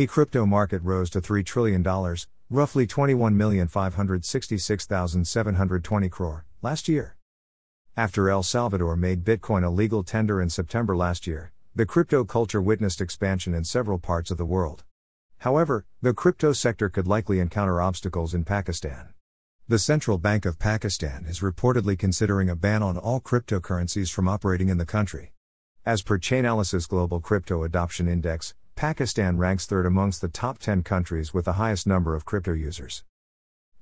He crypto market rose to $3 trillion, roughly 21,566,720 crore, last year. After El Salvador made Bitcoin a legal tender in September last year, the crypto culture witnessed expansion in several parts of the world. However, the crypto sector could likely encounter obstacles in Pakistan. The Central Bank of Pakistan is reportedly considering a ban on all cryptocurrencies from operating in the country. As per Chainalysis Global Crypto Adoption Index, Pakistan ranks third amongst the top 10 countries with the highest number of crypto users.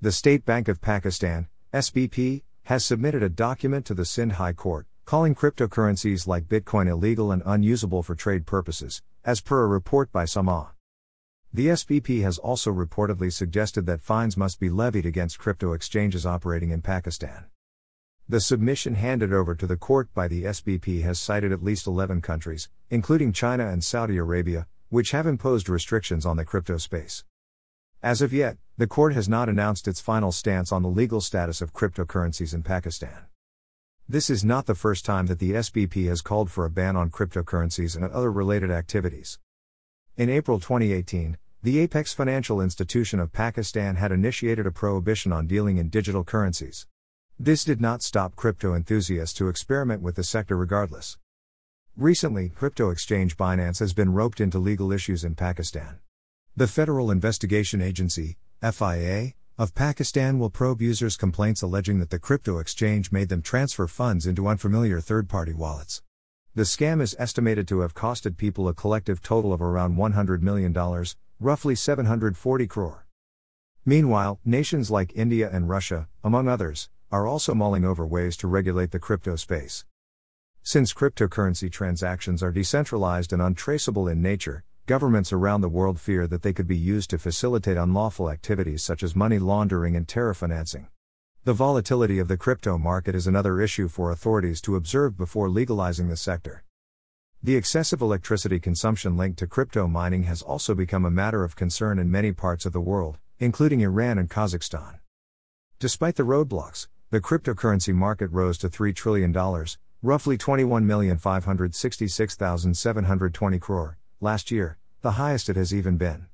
The State Bank of Pakistan, SBP, has submitted a document to the Sindh High Court, calling cryptocurrencies like Bitcoin illegal and unusable for trade purposes, as per a report by Samaa. The SBP has also reportedly suggested that fines must be levied against crypto exchanges operating in Pakistan. The submission handed over to the court by the SBP has cited at least 11 countries, including China and Saudi Arabia, which have imposed restrictions on the crypto space. As of yet, the court has not announced its final stance on the legal status of cryptocurrencies in Pakistan. This is not the first time that the SBP has called for a ban on cryptocurrencies and other related activities. In April 2018, the Apex Financial Institution of Pakistan had initiated a prohibition on dealing in digital currencies. This did not stop crypto enthusiasts to experiment with the sector regardless. Recently, crypto exchange Binance has been roped into legal issues in Pakistan. The Federal Investigation Agency, FIA, of Pakistan will probe users' complaints alleging that the crypto exchange made them transfer funds into unfamiliar third party wallets. The scam is estimated to have costed people a collective total of around $100 million, roughly 740 crore. Meanwhile, nations like India and Russia, among others, are also mulling over ways to regulate the crypto space. Since cryptocurrency transactions are decentralized and untraceable in nature, Governments around the world fear that they could be used to facilitate unlawful activities such as money laundering and terror financing. The volatility of the crypto market is another issue for authorities to observe before legalizing the sector. The excessive electricity consumption linked to crypto mining has also become a matter of concern in many parts of the world, including Iran and Kazakhstan. Despite the roadblocks, the cryptocurrency market rose to $3 trillion, roughly 21,566,720 crore, last year, the highest it has even been.